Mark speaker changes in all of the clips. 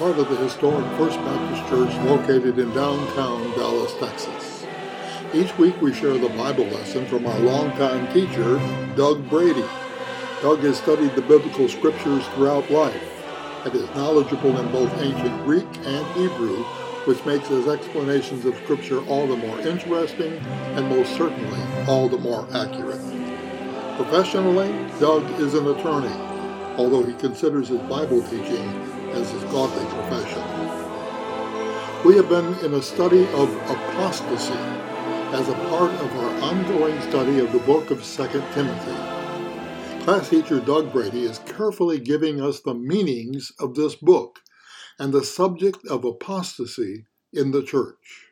Speaker 1: part of the historic First Baptist Church located in downtown Dallas, Texas. Each week we share the Bible lesson from our longtime teacher, Doug Brady. Doug has studied the biblical scriptures throughout life and is knowledgeable in both ancient Greek and Hebrew, which makes his explanations of scripture all the more interesting and most certainly all the more accurate. Professionally, Doug is an attorney, although he considers his Bible teaching as his godly profession. We have been in a study of apostasy as a part of our ongoing study of the book of 2 Timothy. Class teacher Doug Brady is carefully giving us the meanings of this book and the subject of apostasy in the church.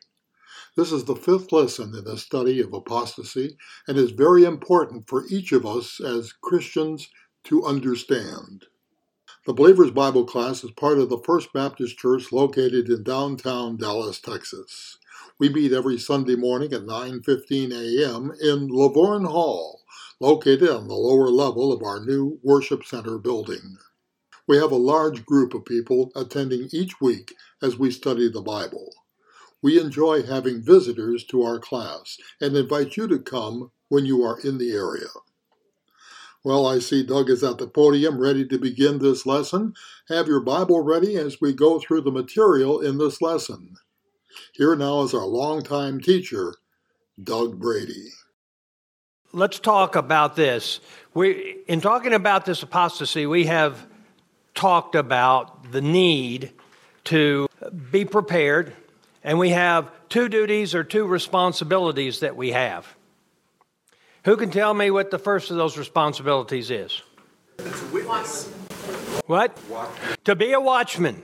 Speaker 1: This is the fifth lesson in the study of apostasy and is very important for each of us as Christians to understand. The Believer's Bible class is part of the First Baptist Church located in downtown Dallas, Texas. We meet every Sunday morning at 9:15 a.m. in Lavorne Hall, located on the lower level of our new worship center building. We have a large group of people attending each week as we study the Bible. We enjoy having visitors to our class and invite you to come when you are in the area. Well, I see Doug is at the podium ready to begin this lesson. Have your Bible ready as we go through the material in this lesson. Here now is our longtime teacher, Doug Brady.
Speaker 2: Let's talk about this. We, in talking about this apostasy, we have talked about the need to be prepared and we have two duties or two responsibilities that we have. Who can tell me what the first of those responsibilities is? What? Watchman. To be a watchman.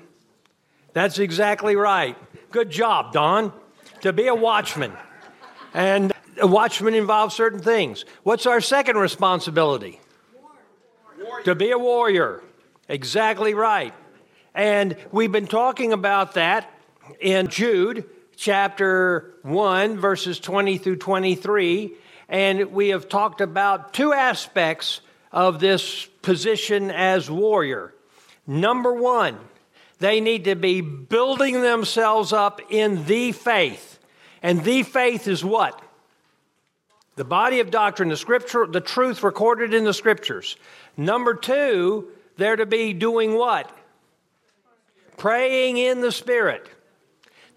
Speaker 2: That's exactly right. Good job, Don. To be a watchman. And a watchman involves certain things. What's our second responsibility? Warrior. To be a warrior. Exactly right. And we've been talking about that in Jude chapter 1, verses 20 through 23, and we have talked about two aspects of this position as warrior. Number one, they need to be building themselves up in the faith. And the faith is what? The body of doctrine, the scripture, the truth recorded in the scriptures. Number two, they're to be doing what? Praying in the Spirit.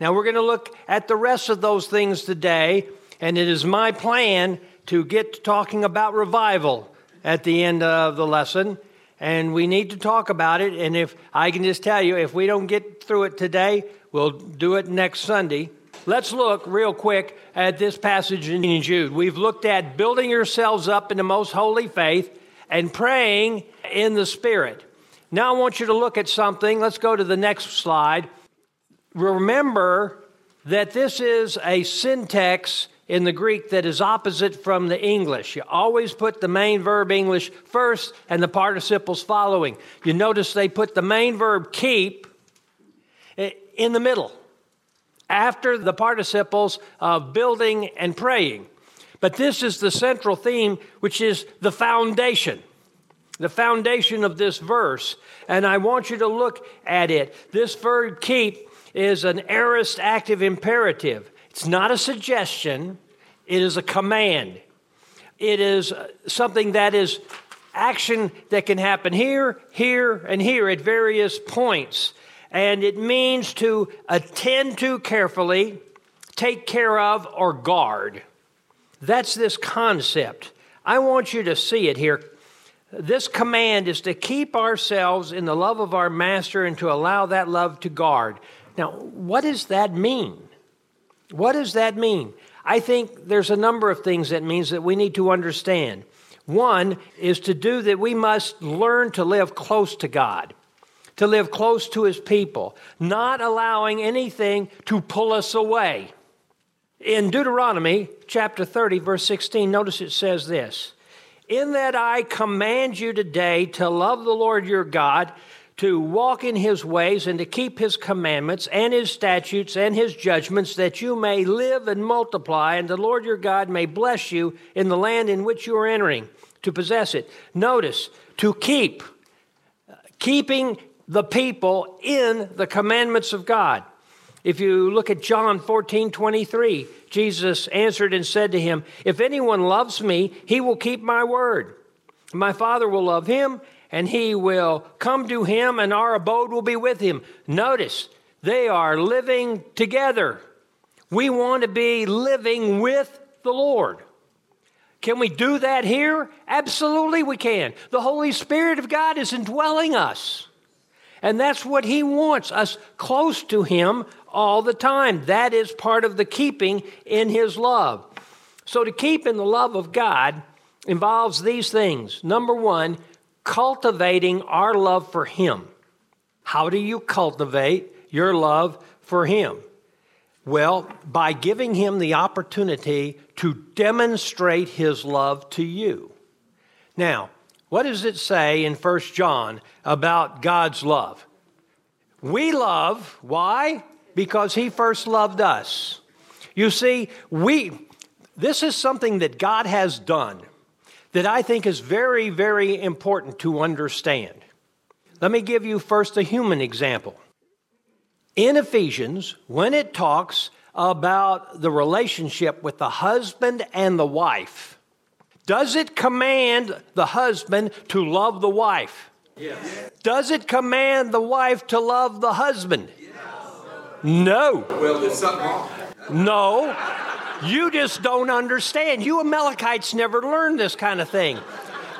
Speaker 2: Now, we're going to look at the rest of those things today, and it is my plan to get to talking about revival at the end of the lesson. And we need to talk about it. And if I can just tell you, if we don't get through it today, we'll do it next Sunday. Let's look real quick at this passage in Jude. We've looked at building yourselves up in the most holy faith and praying in the Spirit. Now I want you to look at something. Let's go to the next slide remember that this is a syntax in the Greek that is opposite from the English. You always put the main verb English first and the participles following. You notice they put the main verb keep in the middle after the participles of building and praying. But this is the central theme, which is the foundation. The foundation of this verse. And I want you to look at it. This verb keep is an aorist active imperative. It's not a suggestion, it is a command. It is uh, something that is action that can happen here, here, and here at various points. And it means to attend to carefully, take care of, or guard. That's this concept. I want you to see it here. This command is to keep ourselves in the love of our Master and to allow that love to guard. Now, what does that mean? What does that mean? I think there's a number of things that means that we need to understand. One is to do that we must learn to live close to God, to live close to His people, not allowing anything to pull us away. In Deuteronomy chapter 30, verse 16, notice it says this In that I command you today to love the Lord your God to walk in his ways and to keep his commandments and his statutes and his judgments, that you may live and multiply, and the Lord your God may bless you in the land in which you are entering to possess it. Notice, to keep. keeping the people in the commandments of God. If you look at John 14 23, Jesus answered and said to him, If anyone loves me, he will keep my word. My Father will love him, and he will come to him, and our abode will be with him. Notice, they are living together. We want to be living with the Lord. Can we do that here? Absolutely, we can. The Holy Spirit of God is indwelling us. And that's what He wants us close to Him all the time. That is part of the keeping in His love. So, to keep in the love of God involves these things. Number one, cultivating our love for Him. How do you cultivate your love for Him? Well, by giving Him the opportunity to demonstrate His love to you. Now, what does it say in 1 John about God's love? We love, why? Because He first loved us. You see, we, this is something that God has done that I think is very, very important to understand. Let me give you first a human example. In Ephesians, when it talks about the relationship with the husband and the wife, does it command the husband to love the wife? Yes. Does it command the wife to love the husband? Yes. No.
Speaker 3: Well, there's something wrong.
Speaker 2: No. You just don't understand. You Amalekites never learned this kind of thing.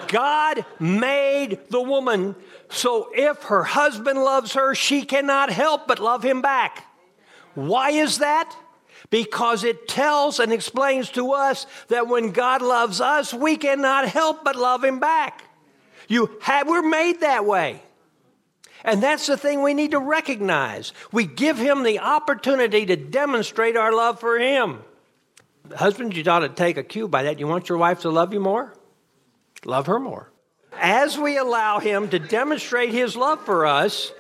Speaker 2: God made the woman so if her husband loves her, she cannot help but love him back. Why is that? because it tells and explains to us that when God loves us, we cannot help but love Him back. You have, we're made that way. And that's the thing we need to recognize. We give Him the opportunity to demonstrate our love for Him. Husbands, you ought to take a cue by that. You want your wife to love you more? Love her more. As we allow Him to demonstrate His love for us,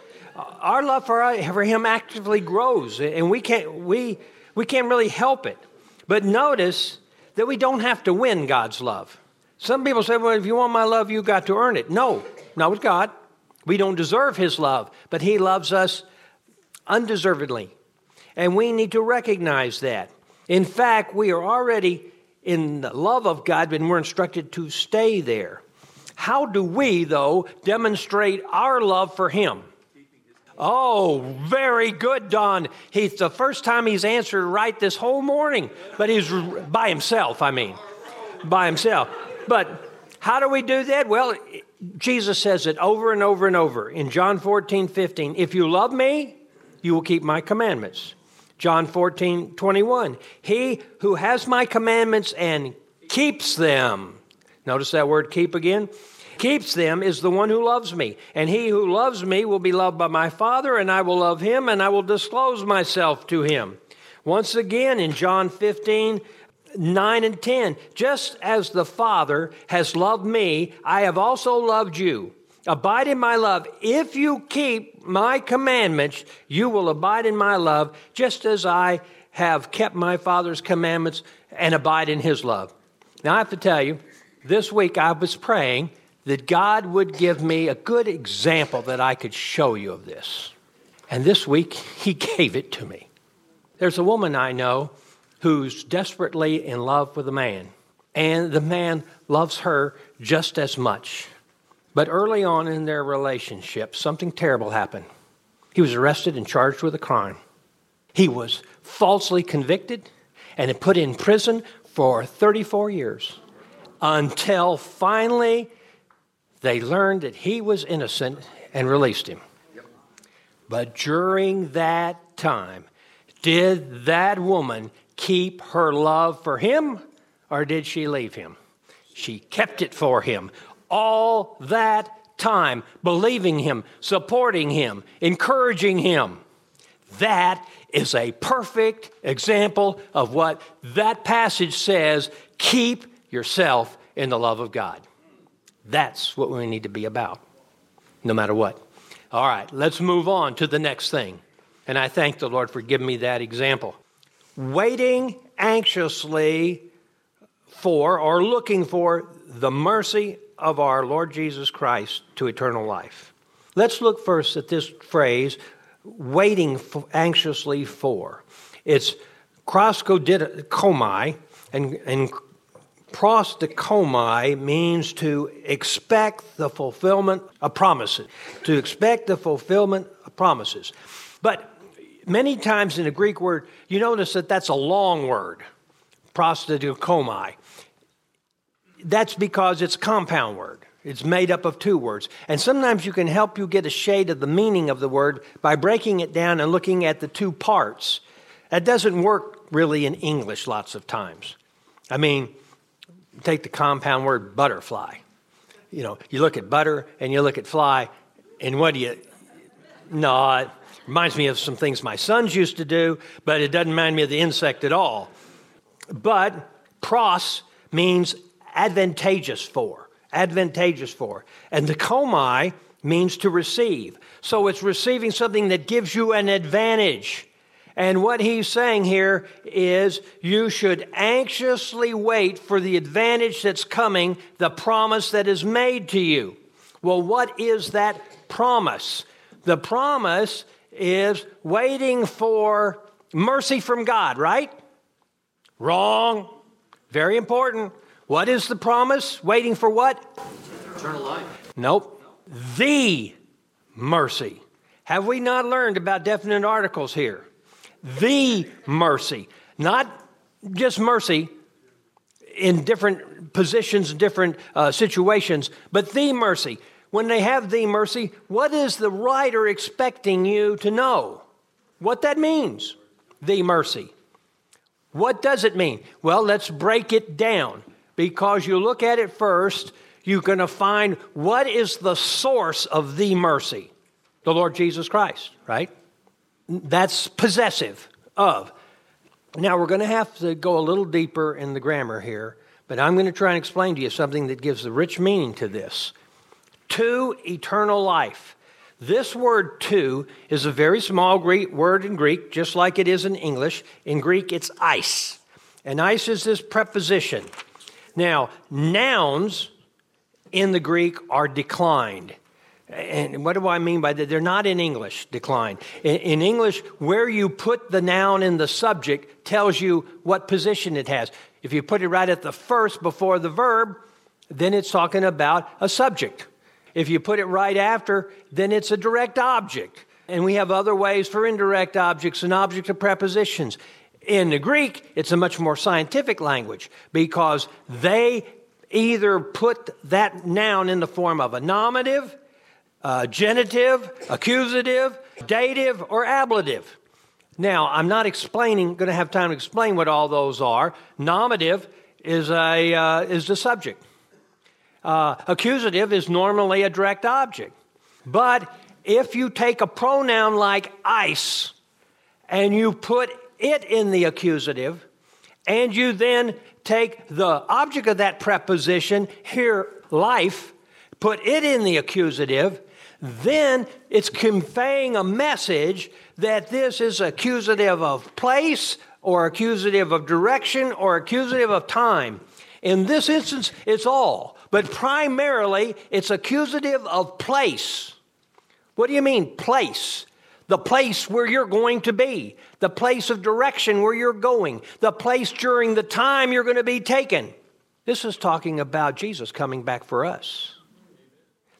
Speaker 2: our love for, for Him actively grows. And we can't, we, we can't really help it. But notice that we don't have to win God's love. Some people say, well, if you want my love, you got to earn it. No, not with God. We don't deserve His love, but He loves us undeservedly. And we need to recognize that. In fact, we are already in the love of God, and we're instructed to stay there. How do we, though, demonstrate our love for Him? Oh, very good, Don. He's the first time he's answered right this whole morning, but he's by himself, I mean, by himself. But how do we do that? Well, Jesus says it over and over and over in John 14, 15. If you love me, you will keep my commandments. John 14, 21. He who has my commandments and keeps them. Notice that word keep again keeps them is the one who loves me. And he who loves me will be loved by my Father, and I will love him, and I will disclose myself to him. Once again, in John 15, 9 and 10, just as the Father has loved me, I have also loved you. Abide in my love. If you keep my commandments, you will abide in my love, just as I have kept my Father's commandments and abide in his love. Now, I have to tell you, this week I was praying that God would give me a good example that I could show you of this. And this week, He gave it to me. There's a woman I know who's desperately in love with a man, and the man loves her just as much. But early on in their relationship, something terrible happened. He was arrested and charged with a crime. He was falsely convicted and put in prison for 34 years until finally they learned that he was innocent and released him. But during that time, did that woman keep her love for him or did she leave him? She kept it for him all that time, believing him, supporting him, encouraging him. That is a perfect example of what that passage says keep yourself in the love of God. That's what we need to be about, no matter what. All right, let's move on to the next thing. And I thank the Lord for giving me that example. Waiting anxiously for or looking for the mercy of our Lord Jesus Christ to eternal life. Let's look first at this phrase, waiting anxiously for. It's proskodidkomai, and, and prosdikomai means to expect the fulfillment of promises, to expect the fulfillment of promises. But many times in the Greek word, you notice that that's a long word, prosdikomai. That's because it's a compound word. It's made up of two words. And sometimes you can help you get a shade of the meaning of the word by breaking it down and looking at the two parts. That doesn't work really in English lots of times. I mean, take the compound word butterfly. You know, you look at butter and you look at fly, and what do you. No, it reminds me of some things my sons used to do, but it doesn't remind me of the insect at all. But pros means advantageous for, advantageous for. And the komai means to receive. So it's receiving something that gives you an advantage. And what he's saying here is you should anxiously wait for the advantage that's coming, the promise that is made to you. Well, what is that promise? The promise is waiting for mercy from God, right? Wrong. Very important. What is the promise? Waiting for what?
Speaker 3: Eternal life.
Speaker 2: Nope. The mercy. Have we not learned about definite articles here? The mercy. Not just mercy in different positions, different uh, situations, but the mercy. When they have the mercy, what is the writer expecting you to know? What that means? The mercy. What does it mean? Well, let's break it down because you look at it first, you're going to find what is the source of the mercy? The Lord Jesus Christ, right? That's possessive of. Now, we're going to have to go a little deeper in the grammar here, but I'm going to try and explain to you something that gives the rich meaning to this. To eternal life. This word to is a very small Greek word in Greek, just like it is in English. In Greek, it's eis. And eis is this preposition. Now, nouns in the Greek are declined. And what do I mean by that? They're not in English, declined. In, English, where you put the noun in the subject tells you what position it has. If you put it right at the first before the verb, then it's talking about a subject. If you put it right after, then it's a direct object. And we have other ways for indirect objects and object of prepositions. In the Greek, it's a much more scientific language because they either put that noun in the form of a nominative, a genitive, accusative, dative, or ablative. Now, I'm not explaining, going to have time to explain what all those are. Nominative is, a, uh, is the subject. Uh, accusative is normally a direct object. But if you take a pronoun like eis and you put it in the accusative, and you then take the object of that preposition, here, life, put it in the accusative, then it's conveying a message that this is accusative of place or accusative of direction or accusative of time. In this instance, it's all, but primarily it's accusative of place. What do you mean, place? The place where you're going to be, the place of direction where you're going, the place during the time you're going to be taken. This is talking about Jesus coming back for us.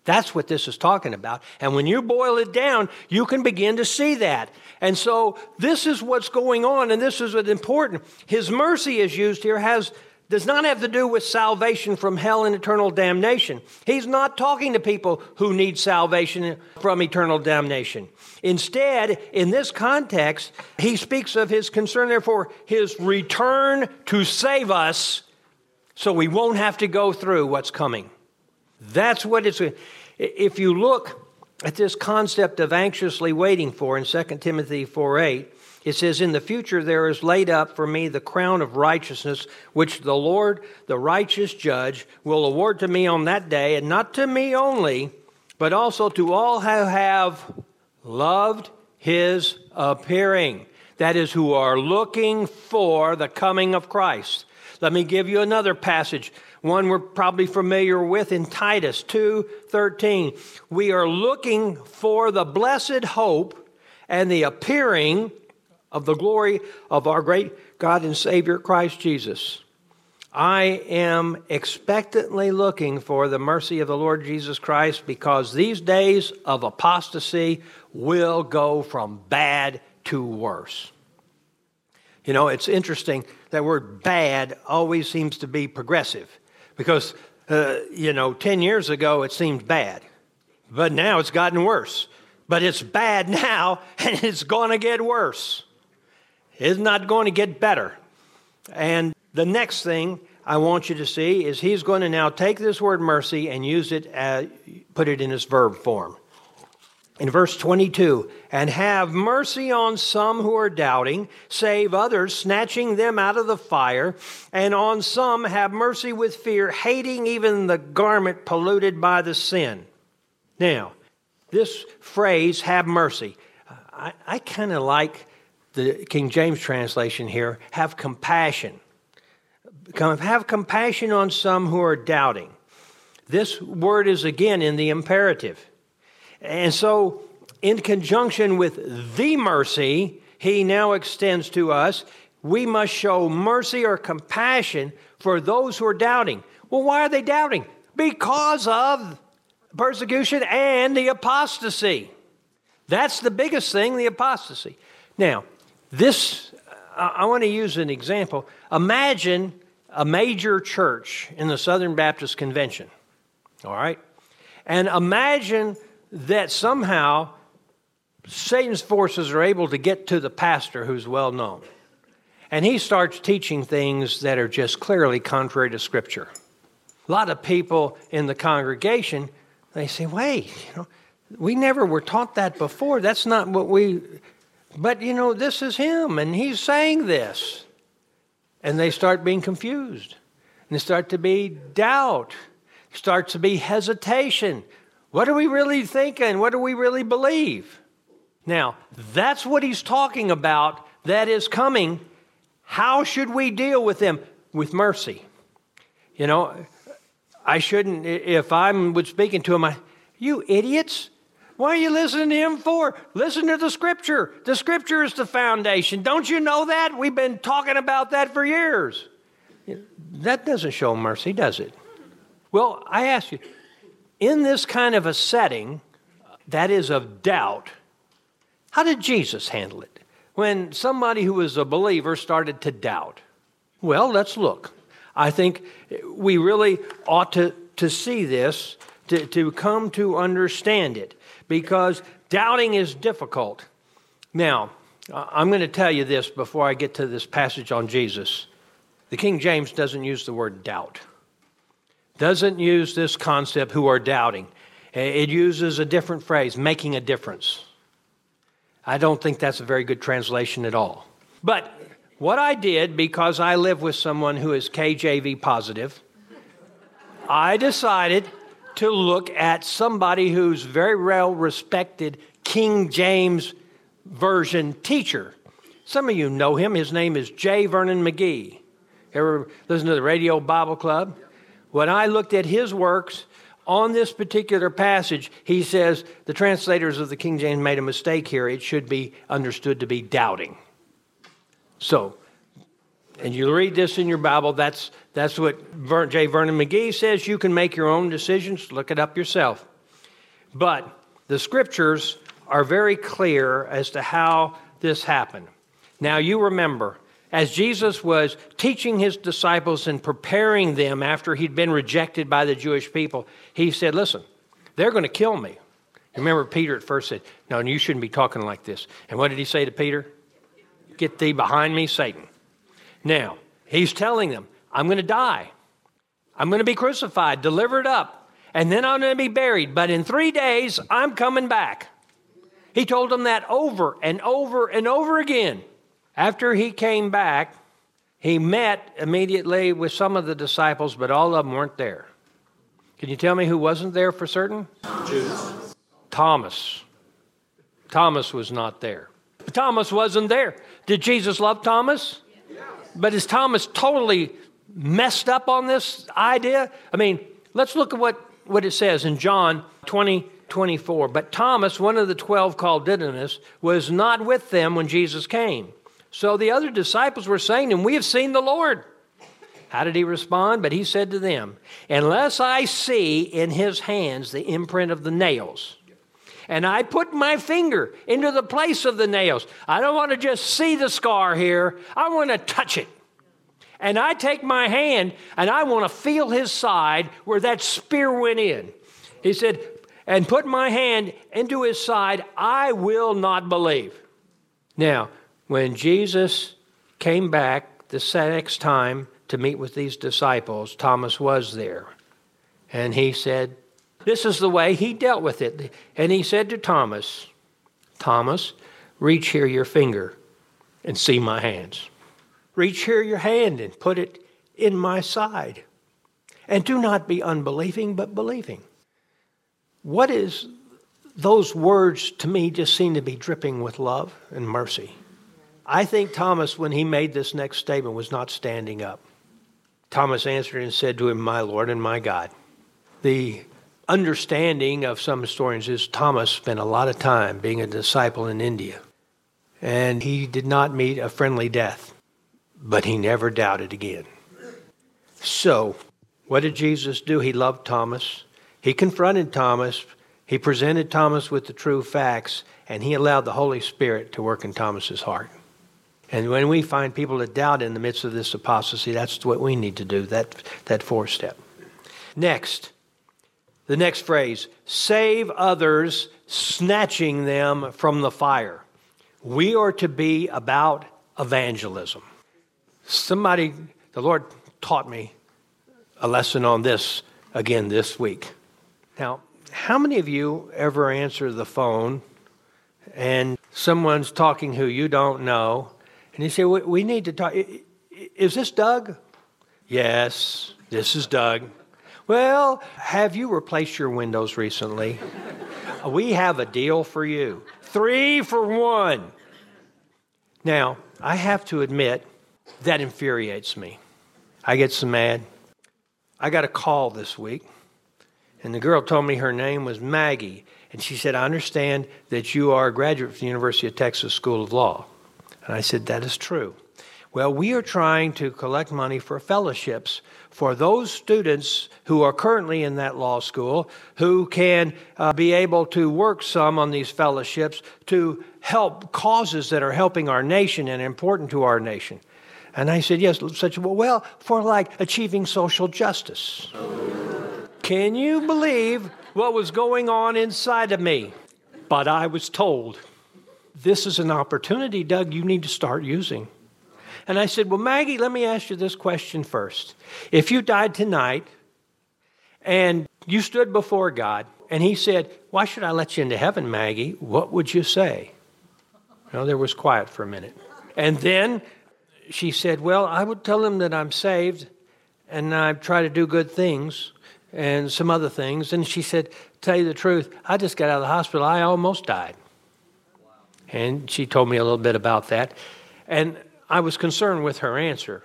Speaker 2: That's what this is talking about. And when you boil it down, you can begin to see that. And so this is what's going on, and this is what's important. His mercy is used here has does not have to do with salvation from hell and eternal damnation. He's not talking to people who need salvation from eternal damnation. Instead, in this context, he speaks of his concern, therefore, his return to save us so we won't have to go through what's coming. That's what it's. If you look at this concept of anxiously waiting for in 2 Timothy 4 8, it says, In the future there is laid up for me the crown of righteousness, which the Lord, the righteous judge, will award to me on that day, and not to me only, but also to all who have loved his appearing. That is, who are looking for the coming of Christ. Let me give you another passage, one we're probably familiar with in Titus 2:13. We are looking for the blessed hope and the appearing of the glory of our great God and Savior Christ Jesus. I am expectantly looking for the mercy of the Lord Jesus Christ because these days of apostasy will go from bad to worse. You know, it's interesting that word bad always seems to be progressive because, uh, you know, 10 years ago it seemed bad, but now it's gotten worse. But it's bad now and it's going to get worse. It's not going to get better. And the next thing I want you to see is he's going to now take this word mercy and use it, as, put it in its verb form. In verse 22, and have mercy on some who are doubting, save others, snatching them out of the fire, and on some have mercy with fear, hating even the garment polluted by the sin. Now, this phrase, have mercy, I, I kind of like the King James translation here, have compassion. Have compassion on some who are doubting. This word is again in the imperative. And so, in conjunction with the mercy he now extends to us, we must show mercy or compassion for those who are doubting. Well, why are they doubting? Because of persecution and the apostasy. That's the biggest thing, the apostasy. Now, this, I want to use an example. Imagine a major church in the Southern Baptist Convention, all right? And imagine that somehow Satan's forces are able to get to the pastor who's well known. And he starts teaching things that are just clearly contrary to Scripture. A lot of people in the congregation, they say, wait, you know, we never were taught that before. That's not what we, but you know, this is him and he's saying this. And they start being confused. And they start to be doubt, starts to be hesitation. What are we really thinking? What do we really believe? Now, that's what he's talking about that is coming. How should we deal with them? With mercy. You know, I shouldn't, if I'm speaking to him, I, you idiots, why are you listening to him for? Listen to the scripture. The scripture is the foundation. Don't you know that? We've been talking about that for years. That doesn't show mercy, does it? Well, I ask you, in this kind of a setting that is of doubt, how did Jesus handle it? When somebody who was a believer started to doubt. Well, let's look. I think we really ought to, to see this, to, to come to understand it, because doubting is difficult. Now, I'm going to tell you this before I get to this passage on Jesus. The King James doesn't use the word doubt, doesn't use this concept who are doubting. It uses a different phrase, making a difference. I don't think that's a very good translation at all. But what I did, because I live with someone who is KJV positive, I decided to look at somebody who's very well respected King James Version teacher. Some of you know him. His name is J. Vernon McGee. Ever listen to the Radio Bible Club? When I looked at his works, on this particular passage, he says the translators of the King James made a mistake here. It should be understood to be doubting. So, and you read this in your Bible, that's, that's what J. Vernon McGee says. You can make your own decisions, look it up yourself. But the scriptures are very clear as to how this happened. Now, you remember, as Jesus was teaching his disciples and preparing them after he'd been rejected by the Jewish people, he said, Listen, they're going to kill me. Remember, Peter at first said, No, you shouldn't be talking like this. And what did he say to Peter? Get thee behind me, Satan. Now, he's telling them, I'm going to die. I'm going to be crucified, delivered up, and then I'm going to be buried. But in three days, I'm coming back. He told them that over and over and over again. After he came back, he met immediately with some of the disciples, but all of them weren't there. Can you tell me who wasn't there for certain?
Speaker 3: Judas.
Speaker 2: Thomas. Thomas was not there. Thomas wasn't there. Did Jesus love Thomas? But is Thomas totally messed up on this idea? I mean, let's look at what, what it says in John 20, 24. But Thomas, one of the twelve called Didymus, was not with them when Jesus came. So the other disciples were saying to him, We have seen the Lord. How did he respond? But he said to them, Unless I see in his hands the imprint of the nails, and I put my finger into the place of the nails, I don't want to just see the scar here, I want to touch it. And I take my hand and I want to feel his side where that spear went in. He said, and put my hand into his side, I will not believe. Now, when Jesus came back the next time to meet with these disciples, Thomas was there. And he said, This is the way he dealt with it. And he said to Thomas, Thomas, reach here your finger and see my hands. Reach here your hand and put it in my side. And do not be unbelieving, but believing. What is those words to me just seem to be dripping with love and mercy. I think Thomas, when he made this next statement, was not standing up. Thomas answered and said to him, My Lord and my God. The understanding of some historians is Thomas spent a lot of time being a disciple in India, and he did not meet a friendly death, but he never doubted again. So, what did Jesus do? He loved Thomas. He confronted Thomas. He presented Thomas with the true facts, and he allowed the Holy Spirit to work in Thomas's heart. And when we find people that doubt in the midst of this apostasy, that's what we need to do, that, that fourth step. Next, the next phrase save others, snatching them from the fire. We are to be about evangelism. Somebody, the Lord taught me a lesson on this again this week. Now, how many of you ever answer the phone and someone's talking who you don't know and you say, We need to talk. Is this Doug? Yes, this is Doug. Well, have you replaced your windows recently? we have a deal for you three for one. Now, I have to admit, that infuriates me. I get so mad. I got a call this week, and the girl told me her name was Maggie, and she said, I understand that you are a graduate from the University of Texas School of Law. And I said, That is true. Well, we are trying to collect money for fellowships for those students who are currently in that law school who can uh, be able to work some on these fellowships to help causes that are helping our nation and important to our nation. And I said, Yes, such well, well, for like achieving social justice. Can you believe what was going on inside of me? But I was told this is an opportunity, Doug, you need to start using. And I said, Well, Maggie, let me ask you this question first. If you died tonight and you stood before God and He said, Why should I let you into heaven, Maggie? What would you say? Well, there was quiet for a minute. And then she said, Well, I would tell him that I'm saved and I try to do good things and some other things. And she said, Tell you the truth, I just got out of the hospital. I almost died. And she told me a little bit about that. And I was concerned with her answer.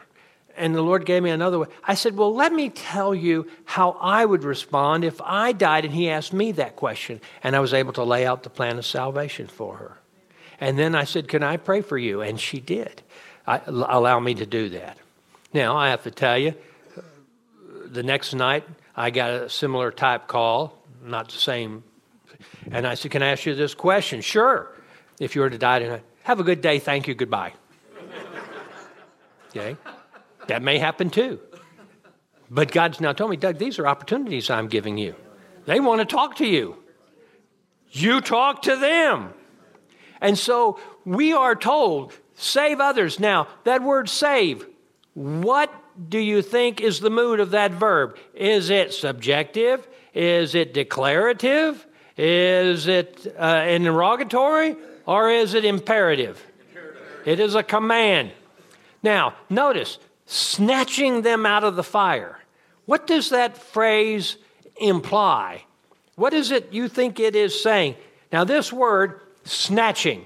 Speaker 2: And the Lord gave me another way. I said, Well, let me tell you how I would respond if I died and He asked me that question. And I was able to lay out the plan of salvation for her. And then I said, Can I pray for you? And she did. I, allow me to do that. Now, I have to tell you, the next night I got a similar type call, not the same. And I said, Can I ask you this question? Sure if you were to die tonight. Have a good day. Thank you. Goodbye. Okay? That may happen too. But God's now told me, Doug, these are opportunities I'm giving you. They want to talk to you. You talk to them. And so we are told, save others. Now, that word save, what do you think is the mood of that verb? Is it subjective? Is it declarative? Is it uh, interrogatory? or is it imperative? It is a command. Now, notice, snatching them out of the fire. What does that phrase imply? What is it you think it is saying? Now, this word, snatching,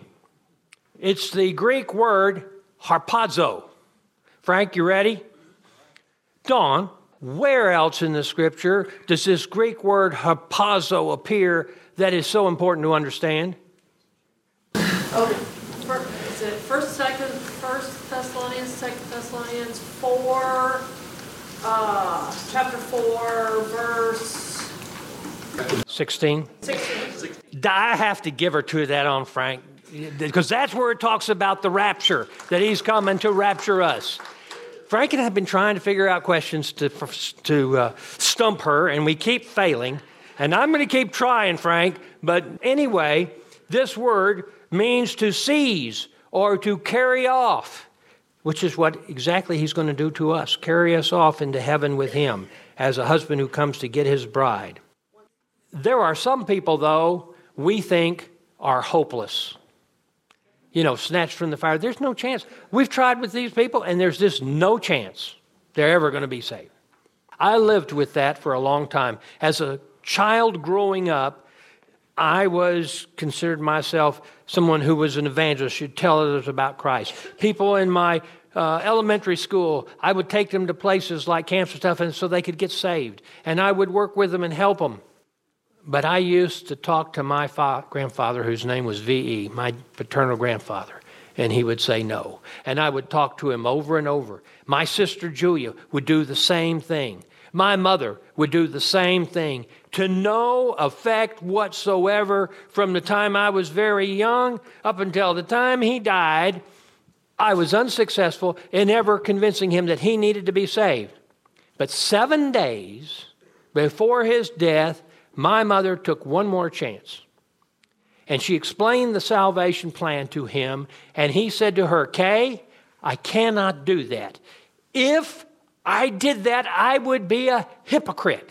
Speaker 2: It's the Greek word harpazo. Frank, you ready? Dawn, where else in the scripture does this Greek word harpazo appear that is so important to understand?
Speaker 4: Oh, is it first, second, second Thessalonians four, uh, chapter four, verse
Speaker 2: 16.
Speaker 4: 16.
Speaker 2: I have to give her to that on Frank because that's where it talks about the rapture, that he's coming to rapture us. Frank and I have been trying to figure out questions to, to uh, stump her, and we keep failing. And I'm going to keep trying, Frank. But anyway, this word means to seize or to carry off, which is what exactly he's going to do to us carry us off into heaven with him as a husband who comes to get his bride. There are some people, though, we think are hopeless. You know, snatched from the fire. There's no chance. We've tried with these people, and there's just no chance they're ever going to be saved. I lived with that for a long time. As a child growing up, I was considered myself someone who was an evangelist, should tell others about Christ. People in my uh, elementary school, I would take them to places like camps and stuff, and so they could get saved. And I would work with them and help them. But I used to talk to my fa- grandfather, whose name was V.E., my paternal grandfather, and he would say no. And I would talk to him over and over. My sister Julia would do the same thing. My mother would do the same thing. To no effect whatsoever from the time I was very young up until the time he died, I was unsuccessful in ever convincing him that he needed to be saved. But seven days before his death, my mother took one more chance. And she explained the salvation plan to him, and he said to her, Kay, I cannot do that. If I did that, I would be a hypocrite.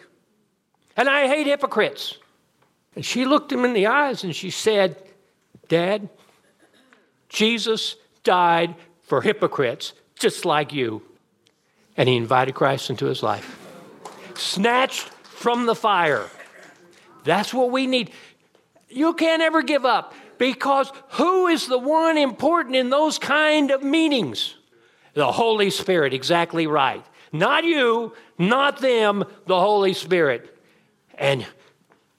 Speaker 2: And I hate hypocrites. And she looked him in the eyes and she said, Dad, Jesus died for hypocrites just like you. And he invited Christ into his life. Snatched from the fire. That's what we need. You can't ever give up because who is the one important in those kind of meetings? The Holy Spirit, exactly right. Not you, not them, the Holy Spirit. And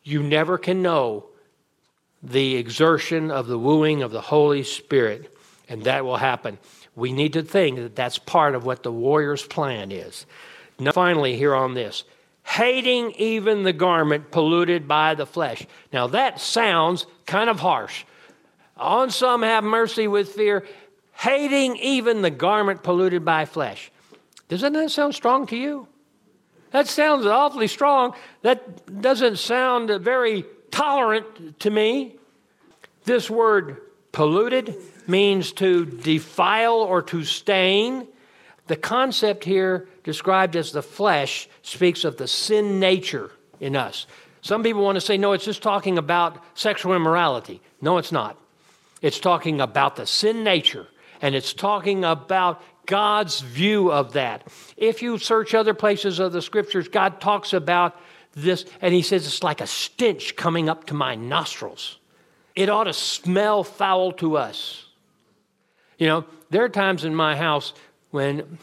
Speaker 2: you never can know the exertion of the wooing of the Holy Spirit, and that will happen. We need to think that that's part of what the warrior's plan is. Now, finally, here on this hating even the garment polluted by the flesh. Now that sounds kind of harsh. On some have mercy with fear, hating even the garment polluted by flesh. Doesn't that sound strong to you? That sounds awfully strong. That doesn't sound very tolerant to me. This word polluted means to defile or to stain. The concept here, described as the flesh, speaks of the sin nature in us. Some people want to say, no, it's just talking about sexual immorality. No, it's not. It's talking about the sin nature, and it's talking about God's view of that. If you search other places of the scriptures, God talks about this, and He says it's like a stench coming up to my nostrils. It ought to smell foul to us. You know, there are times in my house when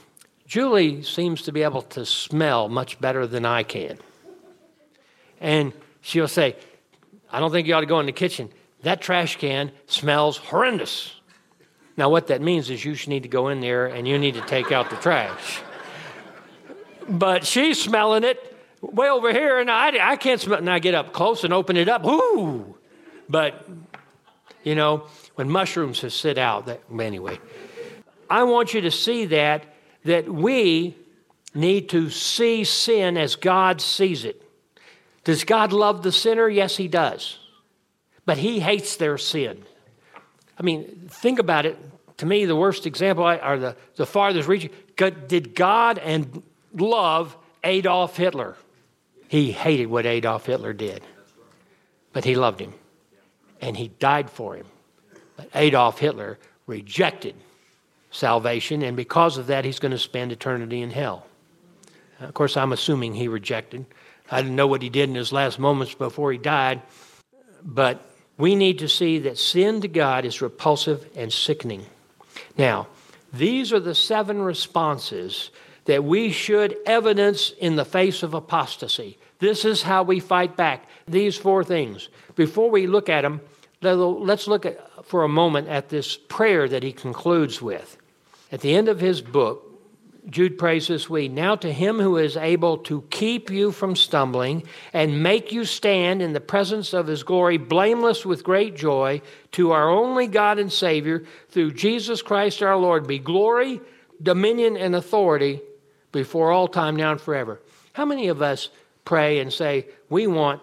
Speaker 2: Julie seems to be able to smell much better than I can. And she'll say, I don't think you ought to go in the kitchen. That trash can smells horrendous. Now, what that means is you need to go in there and you need to take out the trash. But she's smelling it way over here, and I, I can't smell it. And I get up close and open it up. Ooh! But, you know, when mushrooms have sit out, that, anyway. I want you to see that that we need to see sin as God sees it. Does God love the sinner? Yes, he does. But he hates their sin. I mean, think about it. To me, the worst example, or the, the farthest reaching, did God and love Adolf Hitler? He hated what Adolf Hitler did, but he loved him and he died for him. But Adolf Hitler rejected salvation, and because of that, he's going to spend eternity in hell. Of course, I'm assuming he rejected. I didn't know what he did in his last moments before he died, but we need to see that sin to God is repulsive and sickening. Now, these are the seven responses that we should evidence in the face of apostasy. This is how we fight back. These four things. Before we look at them, let's look at, for a moment at this prayer that he concludes with. At the end of his book, Jude prays this way Now to him who is able to keep you from stumbling and make you stand in the presence of his glory, blameless with great joy, to our only God and Savior, through Jesus Christ our Lord, be glory, dominion, and authority before all time, now and forever. How many of us pray and say, We want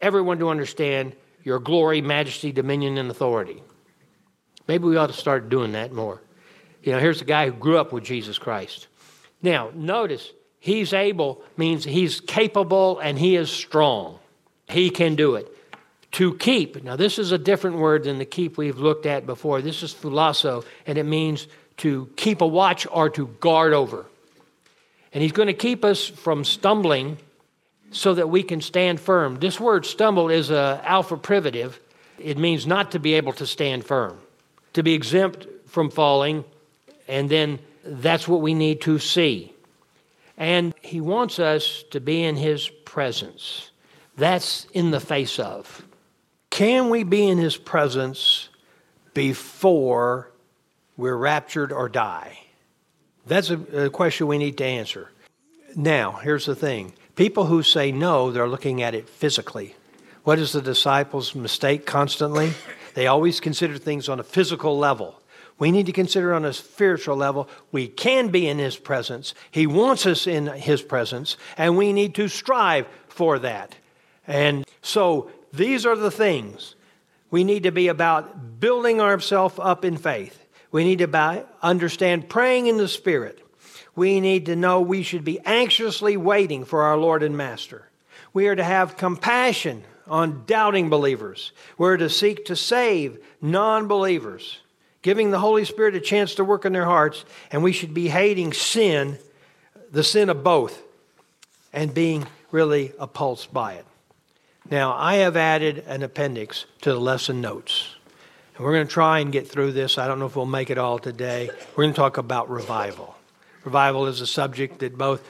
Speaker 2: everyone to understand your glory, majesty, dominion, and authority? Maybe we ought to start doing that more. You know, here's a guy who grew up with Jesus Christ. Now, notice, he's able means he's capable and he is strong. He can do it. To keep, now this is a different word than the keep we've looked at before. This is phulasso, and it means to keep a watch or to guard over. And he's going to keep us from stumbling so that we can stand firm. This word stumble is a alpha privative. It means not to be able to stand firm, to be exempt from falling and then that's what we need to see. And He wants us to be in His presence. That's in the face of. Can we be in His presence before we're raptured or die? That's a, a question we need to answer. Now, here's the thing people who say no, they're looking at it physically. What is the disciples' mistake constantly? They always consider things on a physical level. We need to consider on a spiritual level, we can be in His presence. He wants us in His presence, and we need to strive for that. And so these are the things we need to be about building ourselves up in faith. We need to understand praying in the Spirit. We need to know we should be anxiously waiting for our Lord and Master. We are to have compassion on doubting believers. We're to seek to save non believers giving the Holy Spirit a chance to work in their hearts, and we should be hating sin, the sin of both, and being really appulsed by it. Now, I have added an appendix to the lesson notes. And we're going to try and get through this. I don't know if we'll make it all today. We're going to talk about revival. Revival is a subject that both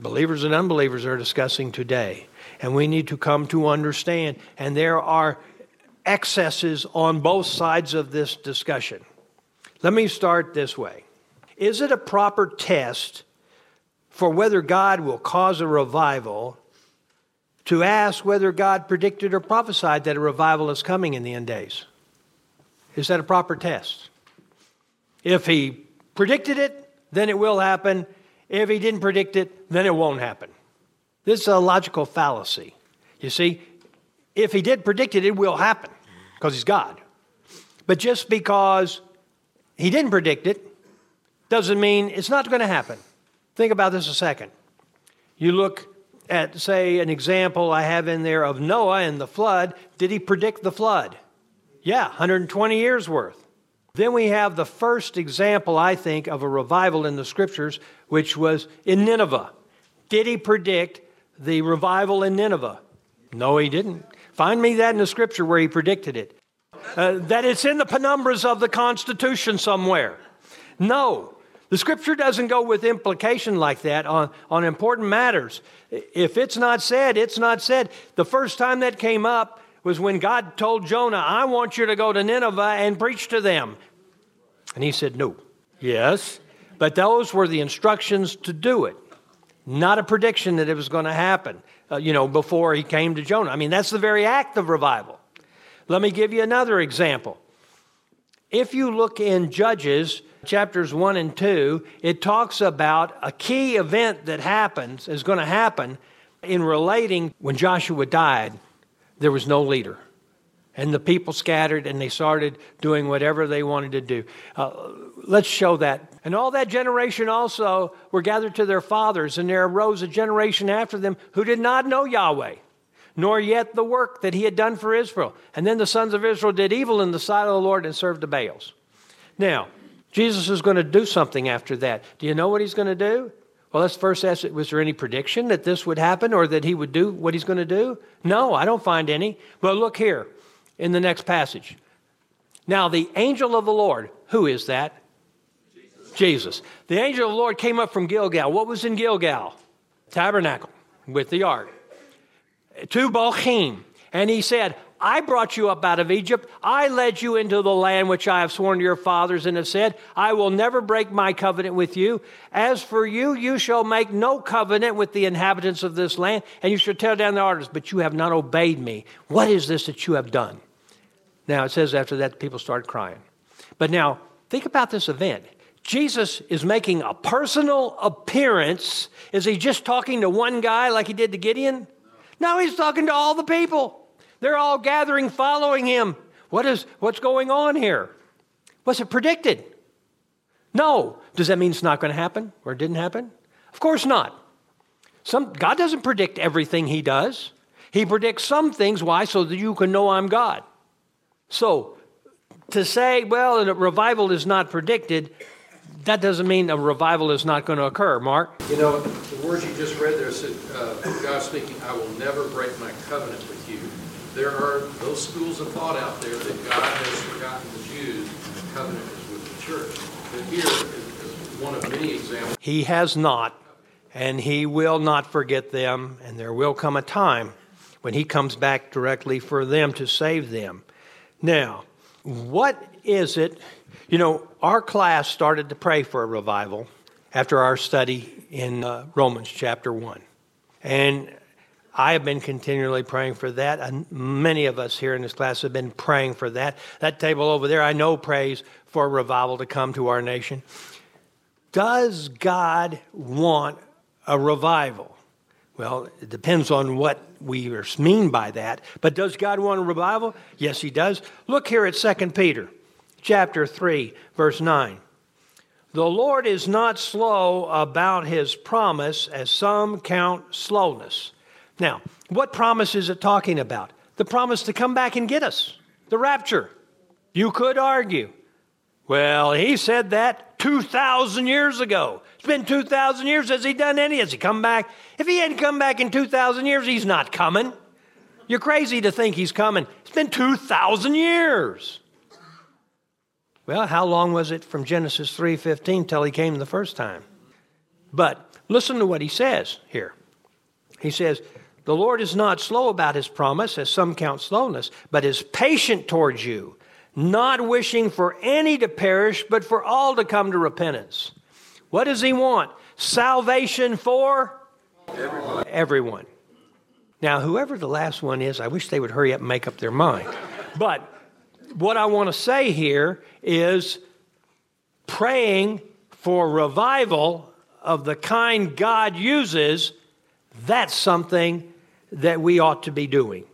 Speaker 2: believers and unbelievers are discussing today. And we need to come to understand. And there are excesses on both sides of this discussion. Let me start this way Is it a proper test for whether God will cause a revival to ask whether God predicted or prophesied that a revival is coming in the end days? Is that a proper test? If he predicted it, then it will happen. If he didn't predict it, then it won't happen. This is a logical fallacy. You see, if he did predict it, it will happen because he's God. But just because he didn't predict it doesn't mean it's not going to happen. Think about this a second. You look at, say, an example I have in there of Noah and the flood. Did he predict the flood? Yeah, 120 years worth. Then we have the first example, I think, of a revival in the scriptures, which was in Nineveh. Did he predict the revival in Nineveh? No, he didn't. Find me that in the scripture where he predicted it. Uh, that it's in the penumbras of the Constitution somewhere. No, the scripture doesn't go with implication like that on, on important matters. If it's not said, it's not said. The first time that came up was when God told Jonah, I want you to go to Nineveh and preach to them. And he said, No. Yes, but those were the instructions to do it, not a prediction that it was going to happen uh, you know, before he came to Jonah. I mean, that's the very act of revival. Let me give you another example. If you look in Judges chapters 1 and 2, it talks about a key event that happens, is going to happen in relating when Joshua died, there was no leader. And the people scattered and they started doing whatever they wanted to do. Uh, let's show that. And all that generation also were gathered to their fathers, and there arose a generation after them who did not know Yahweh, nor yet the work that he had done for Israel. And then the sons of Israel did evil in the sight of the Lord and served the Baals. Now, Jesus is going to do something after that. Do you know what he's going to do? Well, let's first ask was there any prediction that this would happen or that he would do what he's going to do? No, I don't find any. But look here. in the next passage. Now, the angel of the Lord, who is that? Jesus. The angel of the Lord came up from Gilgal. What was in Gilgal? Tabernacle with the ark. To Bochim. And he said, I brought you up out of Egypt. I led you into the land which I have sworn to your fathers and have said, I will never break my covenant with you. As for you, you shall make no covenant with the inhabitants of this land, and you shall tear down the altars, but you have not obeyed me. What is this that you have done? Now, it says after that, people started crying. But now, think about this event. Jesus is making a personal appearance. Is he just talking to one guy like he did to Gideon? No, he's talking to all the people. They're all gathering, following him. What is, what's going on here? Was it predicted? No. Does that mean it's not going to happen or it didn't happen? Of course not. Some, God doesn't predict everything He does. He predicts some things. Why? So that you can know I'm God. So to say, well, a revival is not predicted, that doesn't mean a revival is not going to occur. Mark?
Speaker 3: You know, the words you just read there said, uh, God speaking, I will never break my covenant with you there are those schools of thought out there that God has forgotten the Jews and the covenant is with the church. But here is one of many examples.
Speaker 2: He has not, and he will not forget them, and there will come a time when he comes back directly for them to save them. Now, what is it? You know, our class started to pray for a revival after our study in uh, Romans chapter 1. And I have been continually praying for that. And many of us here in this class have been praying for that. That table over there, I know, prays for a revival to come to our nation. Does God want a revival? Well, it depends on what we mean by that. But does God want a revival? Yes, He does. Look here at 2 Peter chapter 3, verse 9. The Lord is not slow about his promise, as some count slowness now, what promise is it talking about? The promise to come back and get us, the rapture. You could argue, well, he said that 2,000 years ago. It's been 2,000 years. Has he done any? Has he come back? If he hadn't come back in 2,000 years, he's not coming. You're crazy to think he's coming. It's been 2,000 years. Well, how long was it from Genesis 3:15 till he came the first time? But listen to what he says here. He says, the Lord is not slow about his promise, as some count slowness, but is patient towards you, not wishing for any to perish, but for all to come to repentance. What does he want? Salvation for everyone. everyone. Now, whoever the last one is, I wish they would hurry up and make up their mind. But what I want to say here is praying for revival of the kind God uses, that's something that we ought to be doing.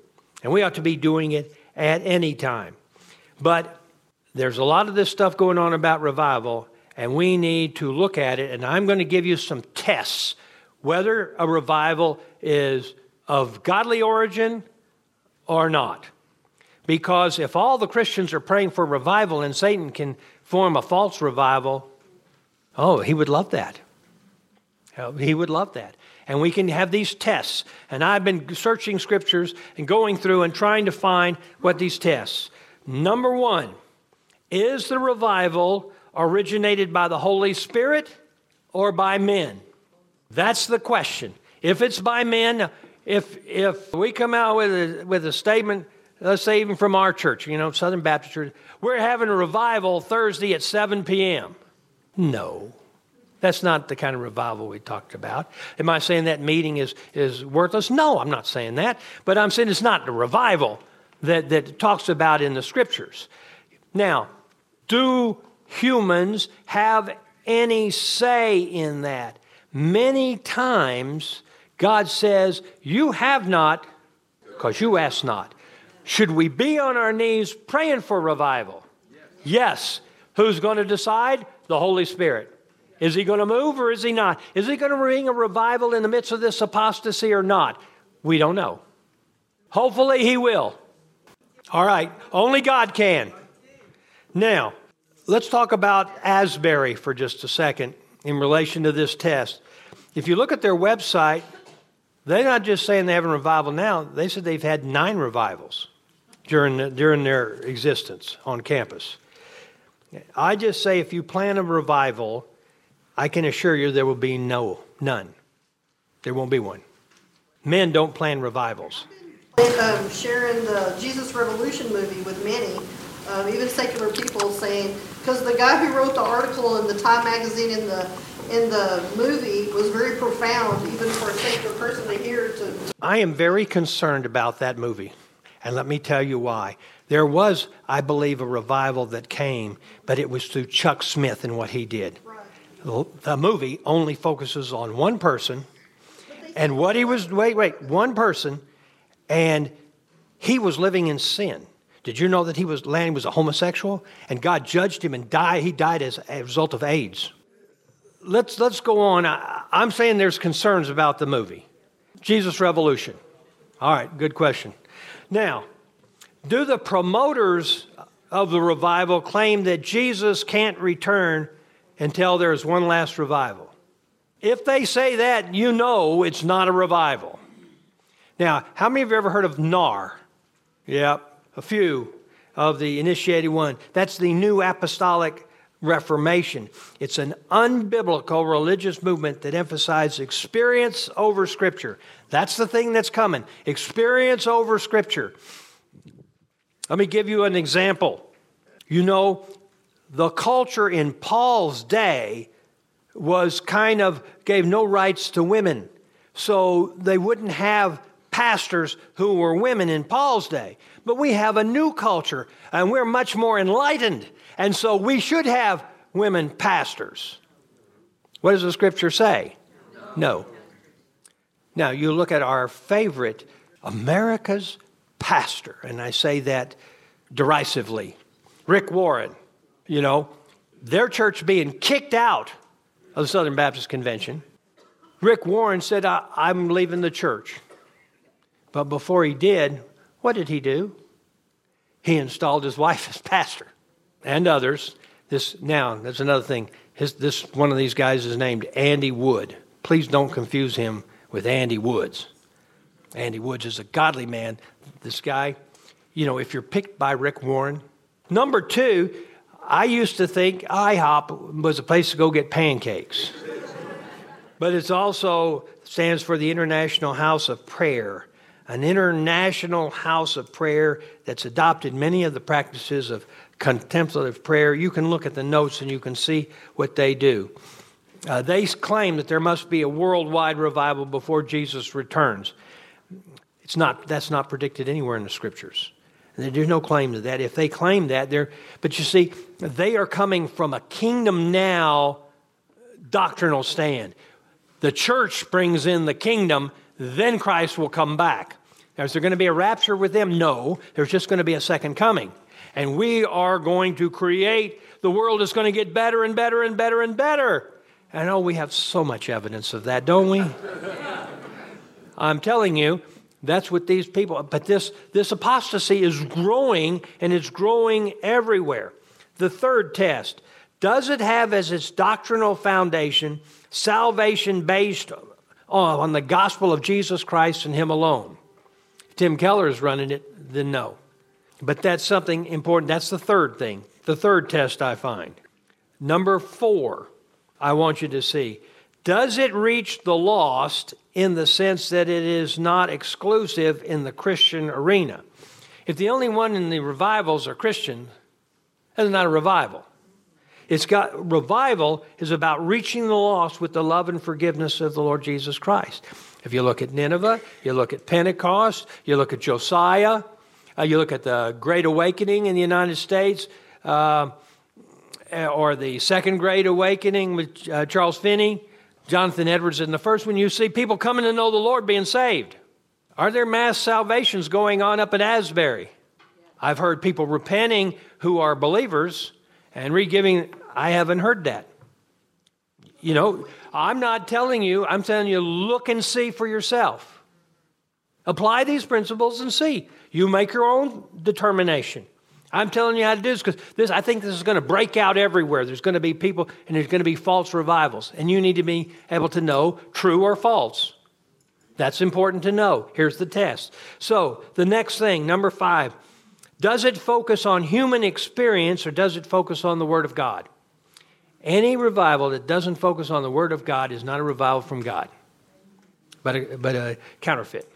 Speaker 2: And we ought to be doing it at any time. But there's a lot of this stuff going on about revival, and we need to look at it. And I'm going to give you some tests whether a revival is of godly origin or not. Because if all the Christians are praying for revival and Satan can form a false revival, oh, he would love that. Oh, he would love that and we can have these tests. And I've been searching scriptures and going through and trying to find what these tests. Number one, is the revival originated by the Holy Spirit or by men? That's the question. If it's by men, if if we come out with a, with a statement, let's say even from our church, you know, Southern Baptist Church, we're having a revival Thursday at 7 p.m. No. That's not the kind of revival we talked about. Am I saying that meeting is, is worthless? No, I'm not saying that. But I'm saying it's not the revival that, that talks about in the scriptures. Now, do humans have any say in that? Many times, God says, You have not, because you ask not. Should we be on our knees praying for revival? Yes. yes. Who's going to decide? The Holy Spirit. Is he going to move or is he not? Is he going to bring a revival in the midst of this apostasy or not? We don't know. Hopefully, he will. All right, only God can. Now, let's talk about Asbury for just a second in relation to this test. If you look at their website, they're not just saying they have a revival now, they said they've had nine revivals. During, during their existence on campus. I just say if you plan a revival, I can assure you there will be no, none. There won't be one. Men don't plan revivals.
Speaker 5: Um, sharing the Jesus Revolution movie with many, um, even secular people, saying because the guy who wrote the article in the Time magazine in the in the movie was very profound, even for a secular person to hear. To,
Speaker 2: I am very concerned about that movie, and let me tell you why. There was, I believe, a revival that came, but it was through Chuck Smith and what he did. The movie only focuses on one person and what he was, wait, wait, one person, and he was living in sin. Did you know that he was, Lonnie was a homosexual and God judged him and died? He died as a result of AIDS. Let's, let's go on. I, I'm saying there's concerns about the movie. Jesus Revolution. All right, good question. Now, do the promoters of the revival claim that Jesus can't return until there's one last revival? If they say that, you know it's not a revival. Now, how many of you ever heard of NAR? Yep, a few of the initiated one. That's the New Apostolic Reformation. It's an unbiblical religious movement that emphasizes experience over Scripture. That's the thing that's coming experience over Scripture. Let me give you an example. You know, the culture in Paul's day was kind of gave no rights to women. So they wouldn't have pastors who were women in Paul's day. But we have a new culture and we're much more enlightened. And so we should have women pastors. What does the scripture say? No. Now you look at our favorite, America's pastor, and I say that derisively, Rick Warren. You know, their church being kicked out of the Southern Baptist Convention. Rick Warren said, I, am leaving the church. But before he did, what did he do? He installed his wife as pastor and others. This now, that's another thing. His, this one of these guys is named Andy Wood. Please don't confuse him with Andy Woods. Andy Woods is a godly man. This guy, you know, if you're picked by Rick Warren. Number two, I used to think IHOP was a place to go get pancakes. but it's also stands for the International House of Prayer, an international house of prayer that's adopted many of the practices of contemplative prayer. You can look at the notes and you can see what they do. Uh, they claim that there must be a worldwide revival before Jesus returns. It's not, that's not predicted anywhere in the scriptures. There's no claim to that. If they claim that, they're, but you see, they are coming from a kingdom now doctrinal stand. The church brings in the kingdom, then Christ will come back. Now, is there going to be a rapture with them? No. There's just going to be a second coming. And we are going to create, the world is going to get better and better and better and better. I know oh, we have so much evidence of that, don't we? I'm telling you, that's what these people, but this, this apostasy is growing and it's growing everywhere. The third test does it have as its doctrinal foundation salvation based on the gospel of Jesus Christ and Him alone? Tim Keller is running it, then no. But that's something important. That's the third thing, the third test I find. Number four, I want you to see does it reach the lost in the sense that it is not exclusive in the Christian arena? If the only one in the revivals are Christian, that's not a revival. It's got revival is about reaching the lost with the love and forgiveness of the Lord Jesus Christ. If you look at Nineveh, you look at Pentecost, you look at Josiah, uh, you look at the Great Awakening in the United States, uh, or the Second Great Awakening with uh, Charles Finney, Jonathan Edwards in the first one, you see people coming to know the Lord being saved. Are there mass salvations going on up in Asbury? I've heard people repenting who are believers and re-giving. I haven't heard that. You know, I'm not telling you, I'm telling you, look and see for yourself. Apply these principles and see. You make your own determination. I'm telling you how to do this because this, I think this is going to break out everywhere. There's going to be people and there's going to be false revivals. And you need to be able to know true or false. That's important to know. Here's the test. So, the next thing, number five, Does it focus on human experience or does it focus on the Word of God? Any revival that doesn't focus on the Word of God is not a revival from God, but a, but a counterfeit.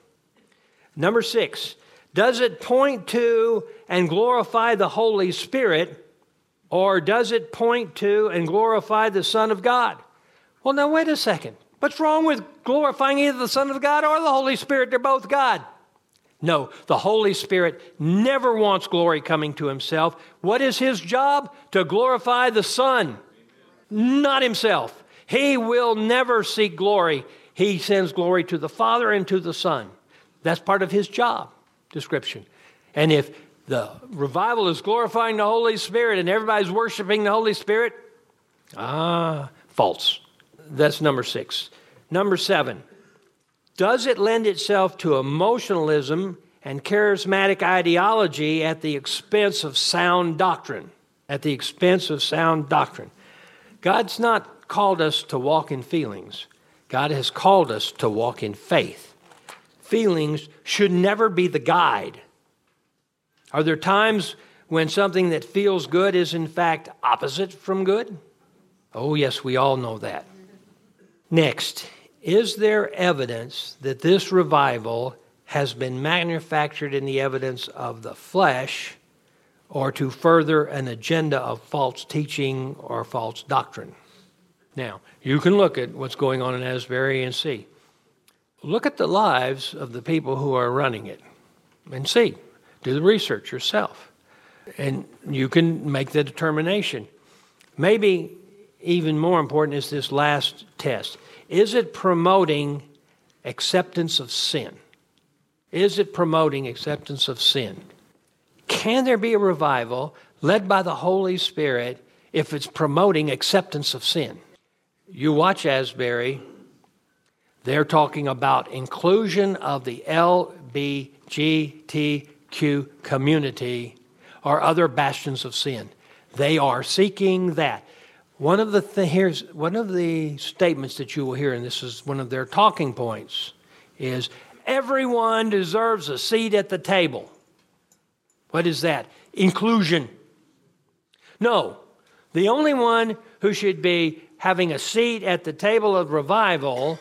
Speaker 2: Number six, does it point to and glorify the Holy Spirit or does it point to and glorify the Son of God? Well, now, wait a second. What's wrong with glorifying either the Son of God or the Holy Spirit? They're both God. No, the Holy Spirit never wants glory coming to himself. What is his job? To glorify the Son, not himself. He will never seek glory. He sends glory to the Father and to the Son. That's part of his job description. And if the revival is glorifying the Holy Spirit and everybody's worshiping the Holy Spirit, ah, false. That's number six. Number seven, does it lend itself to emotionalism and charismatic ideology at the expense of sound doctrine? At the expense of sound doctrine. God's not called us to walk in feelings, God has called us to walk in faith. Feelings should never be the guide. Are there times when something that feels good is in fact opposite from good? Oh, yes, we all know that. Next, is there evidence that this revival has been manufactured in the evidence of the flesh or to further an agenda of false teaching or false doctrine? Now, you can look at what's going on in Asbury and see. Look at the lives of the people who are running it and see. Do the research yourself. And you can make the determination. Maybe even more important is this last test. Is it promoting acceptance of sin? Is it promoting acceptance of sin? Can there be a revival led by the Holy Spirit if it's promoting acceptance of sin? You watch Asbury, they're talking about inclusion of the LBGTQ community or other bastions of sin. They are seeking that. One of the th- here's one of the statements that you will hear, and this is one of their talking points, is everyone deserves a seat at the table. What is that? Inclusion. No, the only one who should be having a seat at the table of revival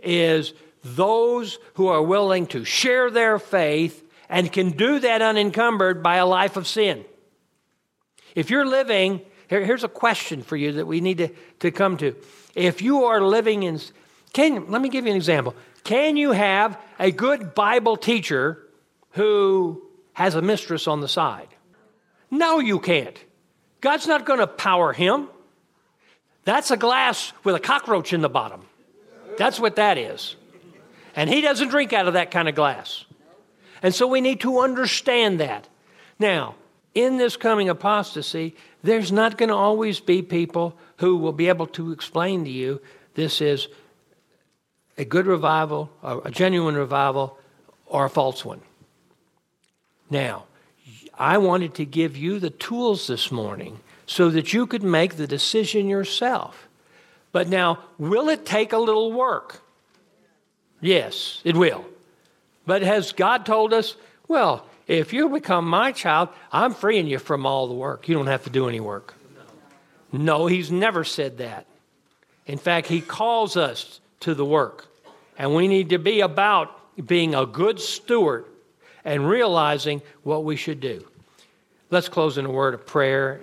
Speaker 2: is those who are willing to share their faith and can do that unencumbered by a life of sin. If you're living here, here's a question for you that we need to, to come to. If you are living in, can, let me give you an example. Can you have a good Bible teacher who has a mistress on the side? No, you can't. God's not going to power him. That's a glass with a cockroach in the bottom. That's what that is. And he doesn't drink out of that kind of glass. And so we need to understand that. Now, in this coming apostasy, there's not going to always be people who will be able to explain to you this is a good revival, a genuine revival, or a false one. Now, I wanted to give you the tools this morning so that you could make the decision yourself. But now, will it take a little work? Yes, it will. But has God told us, well, if you become my child, I'm freeing you from all the work. You don't have to do any work. No, he's never said that. In fact, he calls us to the work. And we need to be about being a good steward and realizing what we should do. Let's close in a word of prayer.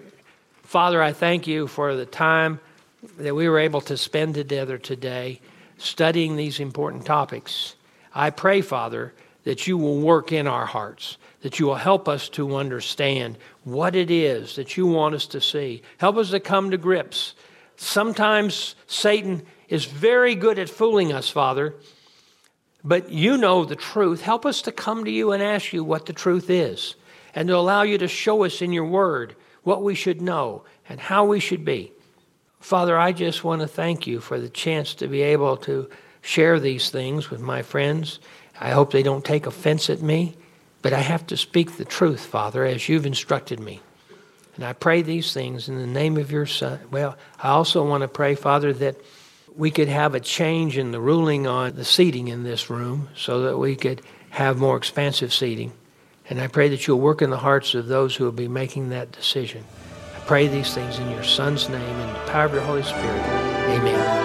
Speaker 2: Father, I thank you for the time that we were able to spend together today studying these important topics. I pray, Father, that you will work in our hearts that you will help us to understand what it is that you want us to see. Help us to come to grips. Sometimes Satan is very good at fooling us, Father, but you know the truth. Help us to come to you and ask you what the truth is and to allow you to show us in your word what we should know and how we should be. Father, I just want to thank you for the chance to be able to share these things with my friends. I hope they don't take offense at me. But I have to speak the truth, Father, as you've instructed me. And I pray these things in the name of your Son. Well, I also want to pray, Father, that we could have a change in the ruling on the seating in this room so that we could have more expansive seating. And I pray that you'll work in the hearts of those who will be making that decision. Pray these things in your Son's name and the power of your Holy Spirit. Amen.